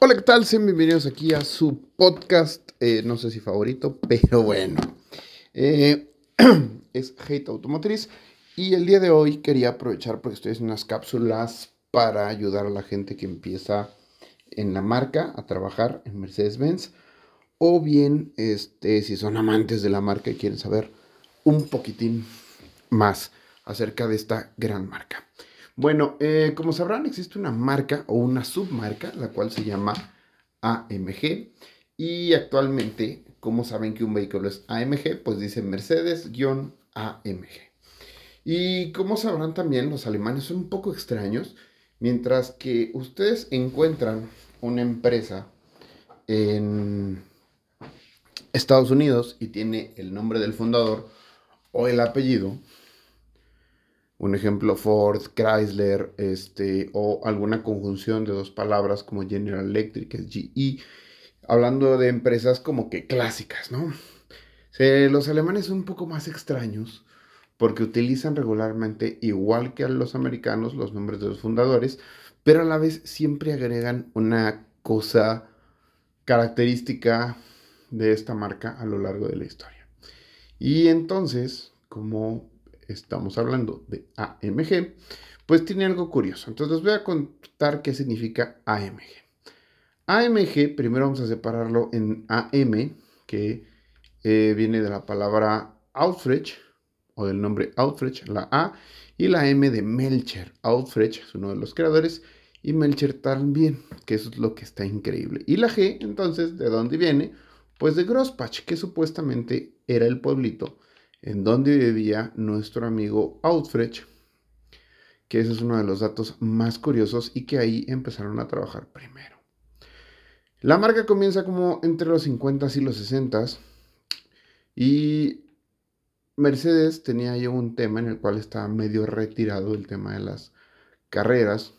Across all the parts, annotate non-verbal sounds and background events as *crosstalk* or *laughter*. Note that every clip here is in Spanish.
Hola, ¿qué tal? Sean bienvenidos aquí a su podcast, eh, no sé si favorito, pero bueno. Eh, *clears throat* es Hate Automotriz y el día de hoy quería aprovechar porque estoy haciendo unas cápsulas para ayudar a la gente que empieza en la marca a trabajar en Mercedes-Benz o bien este, si son amantes de la marca y quieren saber un poquitín más acerca de esta gran marca. Bueno, eh, como sabrán, existe una marca o una submarca, la cual se llama AMG. Y actualmente, como saben que un vehículo es AMG, pues dice Mercedes-AMG. Y como sabrán también, los alemanes son un poco extraños, mientras que ustedes encuentran una empresa en Estados Unidos y tiene el nombre del fundador o el apellido, un ejemplo Ford, Chrysler, este, o alguna conjunción de dos palabras como General Electric, es GE, hablando de empresas como que clásicas, ¿no? los alemanes son un poco más extraños porque utilizan regularmente, igual que a los americanos, los nombres de los fundadores, pero a la vez siempre agregan una cosa característica de esta marca a lo largo de la historia. Y entonces, como estamos hablando de AMG, pues tiene algo curioso. Entonces les voy a contar qué significa AMG. AMG, primero vamos a separarlo en AM, que eh, viene de la palabra Outreach, o del nombre Outreach, la A, y la M de Melcher. Outreach es uno de los creadores, y Melcher también, que eso es lo que está increíble. Y la G, entonces, ¿de dónde viene? Pues de Grosspach, que supuestamente era el pueblito en donde vivía nuestro amigo Outfresh, que ese es uno de los datos más curiosos y que ahí empezaron a trabajar primero. La marca comienza como entre los 50 y los 60 y Mercedes tenía ya un tema en el cual estaba medio retirado el tema de las carreras.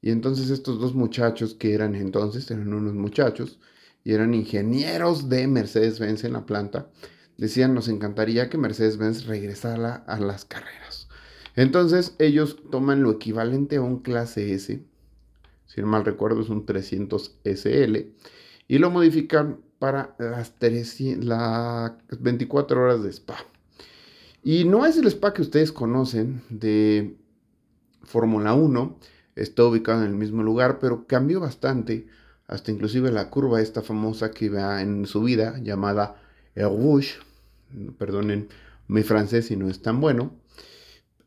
Y entonces estos dos muchachos que eran entonces, eran unos muchachos y eran ingenieros de Mercedes-Benz en la planta, decían, nos encantaría que Mercedes-Benz regresara a las carreras. Entonces ellos toman lo equivalente a un clase S, si no mal recuerdo es un 300 SL, y lo modifican para las, las 24 horas de spa. Y no es el spa que ustedes conocen de Fórmula 1, está ubicado en el mismo lugar, pero cambió bastante, hasta inclusive la curva esta famosa que va en su vida llamada Rouge, perdonen mi francés si no es tan bueno,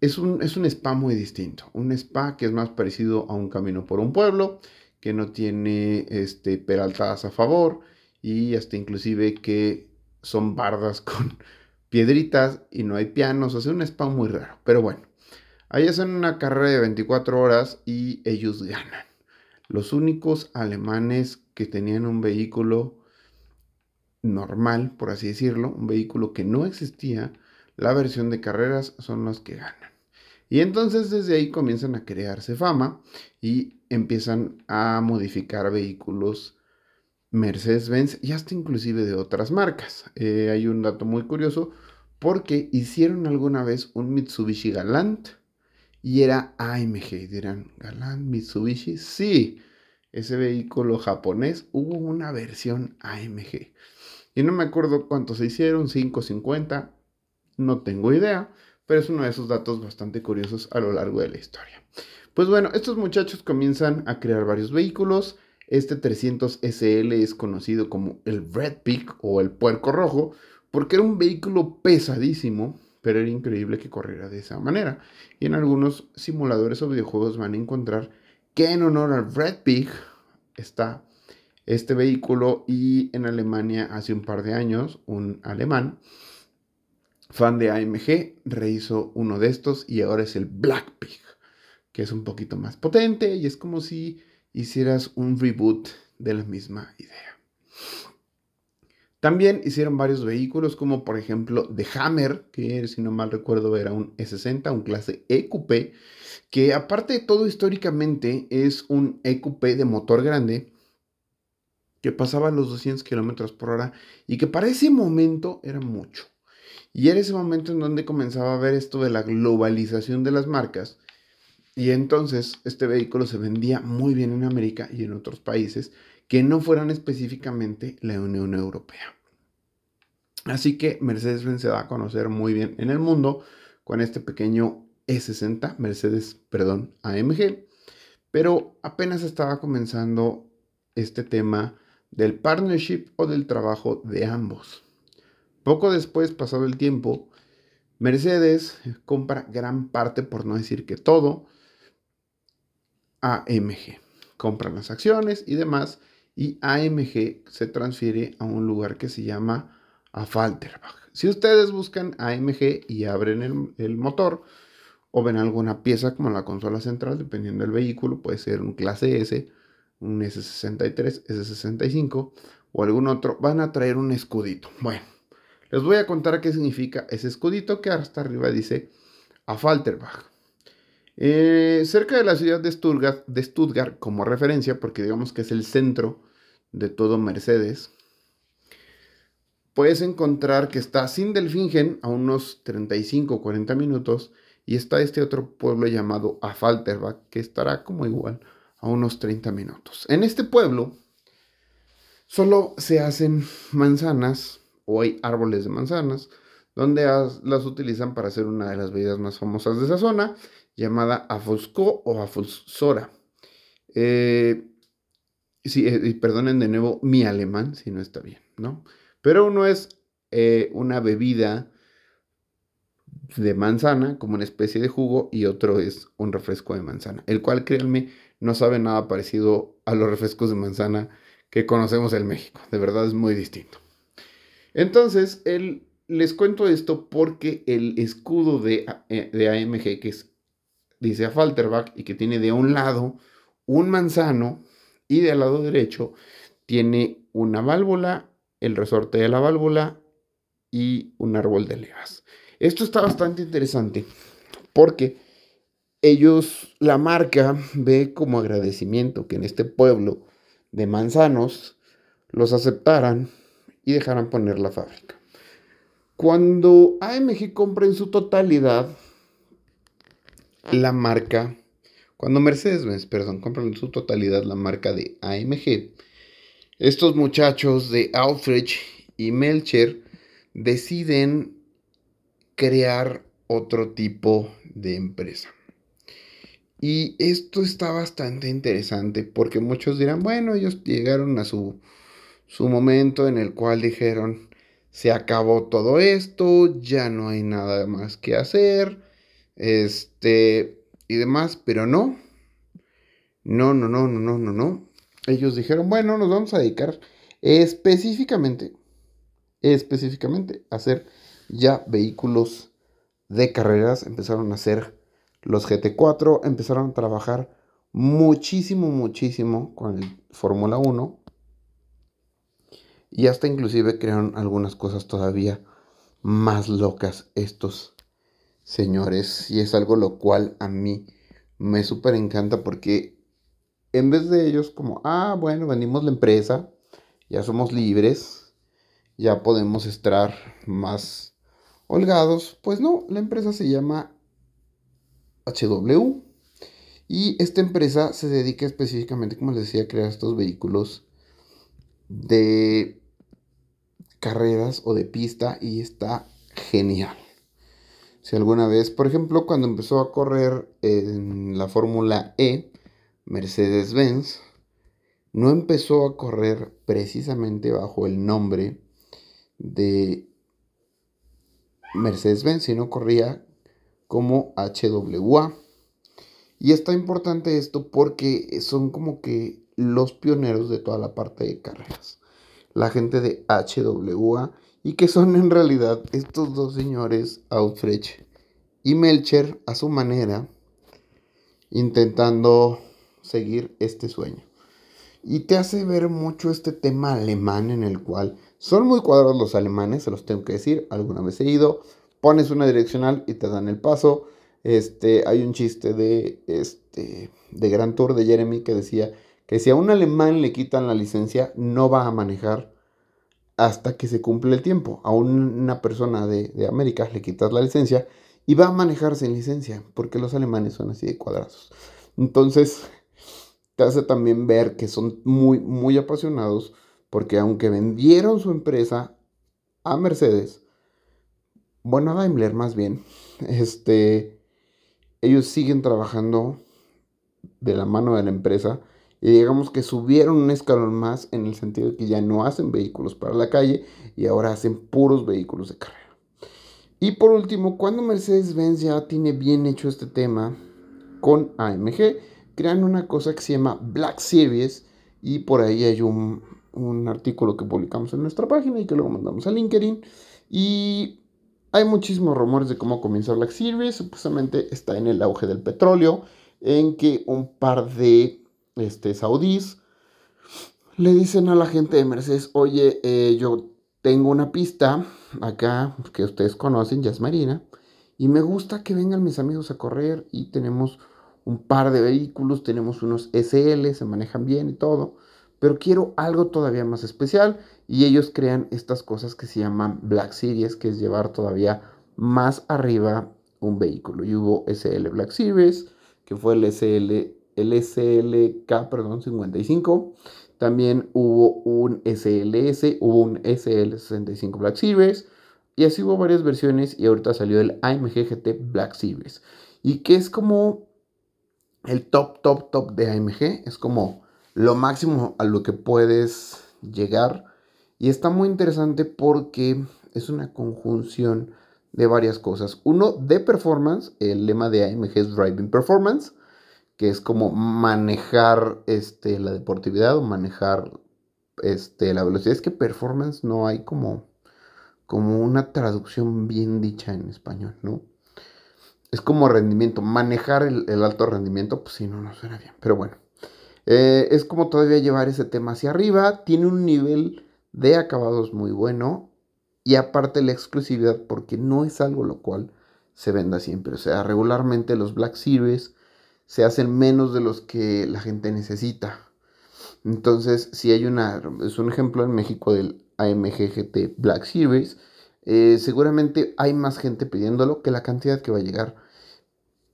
es un, es un spa muy distinto. Un spa que es más parecido a un camino por un pueblo, que no tiene este, peraltadas a favor y hasta inclusive que son bardas *laughs* con piedritas y no hay pianos. O un spa muy raro. Pero bueno, ahí hacen una carrera de 24 horas y ellos ganan. Los únicos alemanes que tenían un vehículo normal, por así decirlo, un vehículo que no existía, la versión de carreras son los que ganan. Y entonces desde ahí comienzan a crearse fama y empiezan a modificar vehículos Mercedes-Benz y hasta inclusive de otras marcas. Eh, hay un dato muy curioso porque hicieron alguna vez un Mitsubishi Galant y era AMG. Dirán, Galant, Mitsubishi, sí, ese vehículo japonés hubo una versión AMG. Y no me acuerdo cuántos se hicieron, 5, 50, no tengo idea, pero es uno de esos datos bastante curiosos a lo largo de la historia. Pues bueno, estos muchachos comienzan a crear varios vehículos. Este 300 SL es conocido como el Red Pig o el Puerco Rojo, porque era un vehículo pesadísimo, pero era increíble que corriera de esa manera. Y en algunos simuladores o videojuegos van a encontrar que en honor al Red Pig está este vehículo y en Alemania hace un par de años un alemán, fan de AMG, rehizo uno de estos y ahora es el Black Pig, que es un poquito más potente y es como si hicieras un reboot de la misma idea. También hicieron varios vehículos, como por ejemplo The Hammer, que si no mal recuerdo era un E60, un clase EQP, que aparte de todo históricamente es un EQP de motor grande, que pasaba los 200 kilómetros por hora y que para ese momento era mucho. Y era ese momento en donde comenzaba a ver esto de la globalización de las marcas Y entonces este vehículo se vendía muy bien en América y en otros países que no fueran específicamente la Unión Europea. Así que Mercedes-Benz se da a conocer muy bien en el mundo con este pequeño E60, Mercedes, perdón, AMG, pero apenas estaba comenzando este tema del partnership o del trabajo de ambos. Poco después, pasado el tiempo, Mercedes compra gran parte, por no decir que todo, AMG. Compra las acciones y demás, y AMG se transfiere a un lugar que se llama Affalterbach. Si ustedes buscan AMG y abren el, el motor, o ven alguna pieza como la consola central, dependiendo del vehículo, puede ser un clase S, un S63, S65 o algún otro, van a traer un escudito. Bueno, les voy a contar qué significa ese escudito que hasta arriba dice a Falterbach. Eh, cerca de la ciudad de Stuttgart, como referencia, porque digamos que es el centro de todo Mercedes, puedes encontrar que está Sindelfingen a unos 35 o 40 minutos y está este otro pueblo llamado Afalterbach, que estará como igual a unos 30 minutos. En este pueblo solo se hacen manzanas o hay árboles de manzanas donde las utilizan para hacer una de las bebidas más famosas de esa zona, llamada Afusco o Afusora. Eh, eh, perdonen de nuevo mi alemán si no está bien, ¿no? Pero uno es eh, una bebida de manzana, como una especie de jugo, y otro es un refresco de manzana, el cual, créanme, no sabe nada parecido a los refrescos de manzana que conocemos en México. De verdad es muy distinto. Entonces, les cuento esto porque el escudo de, eh, de AMG, que es, dice a Falterbach, y que tiene de un lado un manzano, y del lado derecho tiene una válvula, el resorte de la válvula y un árbol de levas. Esto está bastante interesante porque ellos, la marca ve como agradecimiento que en este pueblo de manzanos los aceptaran y dejaran poner la fábrica. Cuando AMG compra en su totalidad la marca, cuando Mercedes-Benz, perdón, compra en su totalidad la marca de AMG, estos muchachos de Alfred y Melcher deciden crear otro tipo de empresa. Y esto está bastante interesante porque muchos dirán, bueno, ellos llegaron a su, su momento en el cual dijeron, se acabó todo esto, ya no hay nada más que hacer, este, y demás, pero no, no, no, no, no, no, no, no. Ellos dijeron, bueno, nos vamos a dedicar específicamente, específicamente a hacer ya vehículos de carreras, empezaron a hacer los GT4, empezaron a trabajar muchísimo, muchísimo con el Fórmula 1 y hasta inclusive crearon algunas cosas todavía más locas estos señores y es algo lo cual a mí me súper encanta porque en vez de ellos como, ah, bueno, vendimos la empresa, ya somos libres, ya podemos estar más holgados. Pues no, la empresa se llama HW y esta empresa se dedica específicamente, como les decía, a crear estos vehículos de carreras o de pista y está genial. Si alguna vez, por ejemplo, cuando empezó a correr en la Fórmula E, Mercedes-Benz, no empezó a correr precisamente bajo el nombre de Mercedes-Benz, sino corría como HWA. Y está importante esto porque son como que los pioneros de toda la parte de carreras. La gente de HWA y que son en realidad estos dos señores, Outfresh y Melcher, a su manera, intentando seguir este sueño. Y te hace ver mucho este tema alemán en el cual son muy cuadrados los alemanes, se los tengo que decir, alguna vez he ido, pones una direccional y te dan el paso. Este, hay un chiste de, este, de Gran Tour de Jeremy que decía que si a un alemán le quitan la licencia, no va a manejar hasta que se cumple el tiempo. A una persona de, de América le quitas la licencia y va a manejar sin licencia, porque los alemanes son así de cuadrados. Entonces, te hace también ver que son muy, muy apasionados, porque aunque vendieron su empresa a Mercedes, bueno, a Daimler más bien, este, ellos siguen trabajando de la mano de la empresa y digamos que subieron un escalón más en el sentido de que ya no hacen vehículos para la calle y ahora hacen puros vehículos de carrera. Y por último, cuando Mercedes-Benz ya tiene bien hecho este tema con AMG, crean una cosa que se llama Black Series y por ahí hay un, un artículo que publicamos en nuestra página y que luego mandamos a LinkedIn y hay muchísimos rumores de cómo comienza Black Series, supuestamente está en el auge del petróleo, en que un par de este, saudíes le dicen a la gente de Mercedes, oye, eh, yo tengo una pista acá que ustedes conocen, ya es Marina, y me gusta que vengan mis amigos a correr y tenemos un par de vehículos, tenemos unos SL, se manejan bien y todo, pero quiero algo todavía más especial y ellos crean estas cosas que se llaman Black Series, que es llevar todavía más arriba un vehículo. Y hubo SL Black Series, que fue el SL el SLK, perdón, 55. También hubo un SLS, hubo un SL65 Black Series. Y así hubo varias versiones y ahorita salió el AMG GT Black Series. Y que es como el top, top, top de AMG. Es como lo máximo a lo que puedes llegar. Y está muy interesante porque es una conjunción de varias cosas. Uno, de performance. El lema de AMG es Driving Performance que es como manejar este, la deportividad o manejar este, la velocidad. Es que performance no hay como, como una traducción bien dicha en español, ¿no? Es como rendimiento, manejar el, alto rendimiento, pues sí, no, no suena bien, pero bueno. Eh, es como todavía llevar ese tema hacia arriba, tiene un nivel de acabados muy bueno y aparte la exclusividad porque no es algo lo cual se venda siempre. O sea, regularmente los Black Series se hacen menos de los que la gente necesita. Entonces, si hay una, es un ejemplo en México del AMG GT Black Series, eh, seguramente hay más gente pidiéndolo que la cantidad que va a llegar.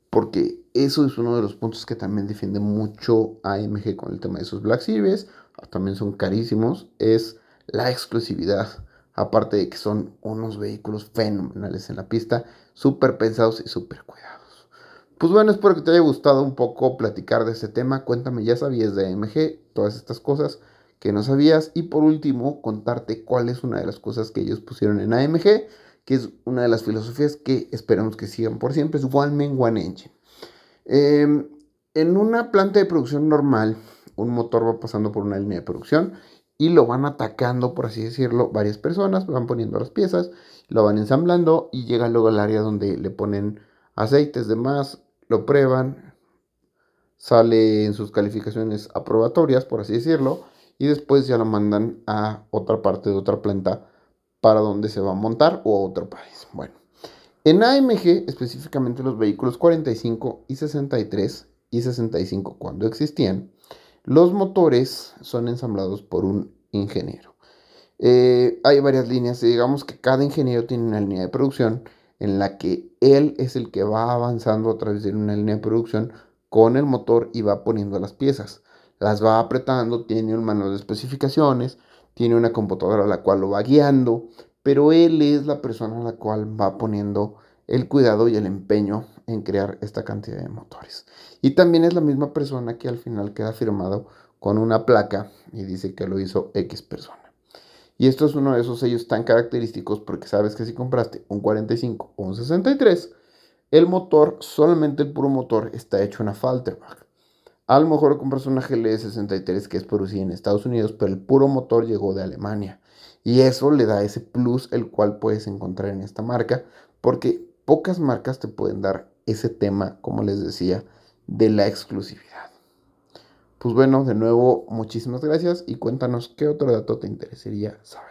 Porque eso es uno de los puntos que también defiende mucho AMG con el tema de sus Black Series. También son carísimos. Es la exclusividad. Aparte de que son unos vehículos fenomenales en la pista, súper pensados y súper cuidados. Pues bueno, espero que te haya gustado un poco platicar de este tema. Cuéntame, ya sabías de AMG, todas estas cosas que no sabías. Y por último, contarte cuál es una de las cosas que ellos pusieron en AMG, que es una de las filosofías que esperamos que sigan por siempre, es One Man, One Engine. Em, en una planta de producción normal, un motor va pasando por una línea de producción y lo van atacando, por así decirlo, varias personas, van poniendo las piezas, lo van ensamblando y llega luego al área donde le ponen aceites, demás, lo prueban, sale en sus calificaciones aprobatorias, por así decirlo, y después ya lo mandan a otra parte de otra planta para donde se va a montar o a otro país. Bueno, en AMG, específicamente los vehículos 45 y 63 y 65 cuando existían, los motores son ensamblados por un ingeniero. Eh, hay varias líneas, digamos que cada ingeniero tiene una línea de producción en la que él es el que va avanzando a través de una línea de producción con el motor y va poniendo las piezas. Las va apretando, tiene un manual de especificaciones, tiene una computadora a la cual lo va guiando, pero él es la persona a la cual va poniendo el cuidado y el empeño en crear esta cantidad de motores. Y también es la misma persona que al final queda firmado con una placa y dice que lo hizo X persona. Y esto es uno de esos sellos tan característicos porque sabes que si compraste un 45 o un 63, el motor, solamente el puro motor, está hecho una Falterbach. A lo mejor compras una GLE 63 que es producida en Estados Unidos, pero el puro motor llegó de Alemania. Y eso le da ese plus el cual puedes encontrar en esta marca, porque pocas marcas te pueden dar ese tema, como les decía, de la exclusividad. Pues bueno, de nuevo, muchísimas gracias y cuéntanos qué otro dato te interesaría saber.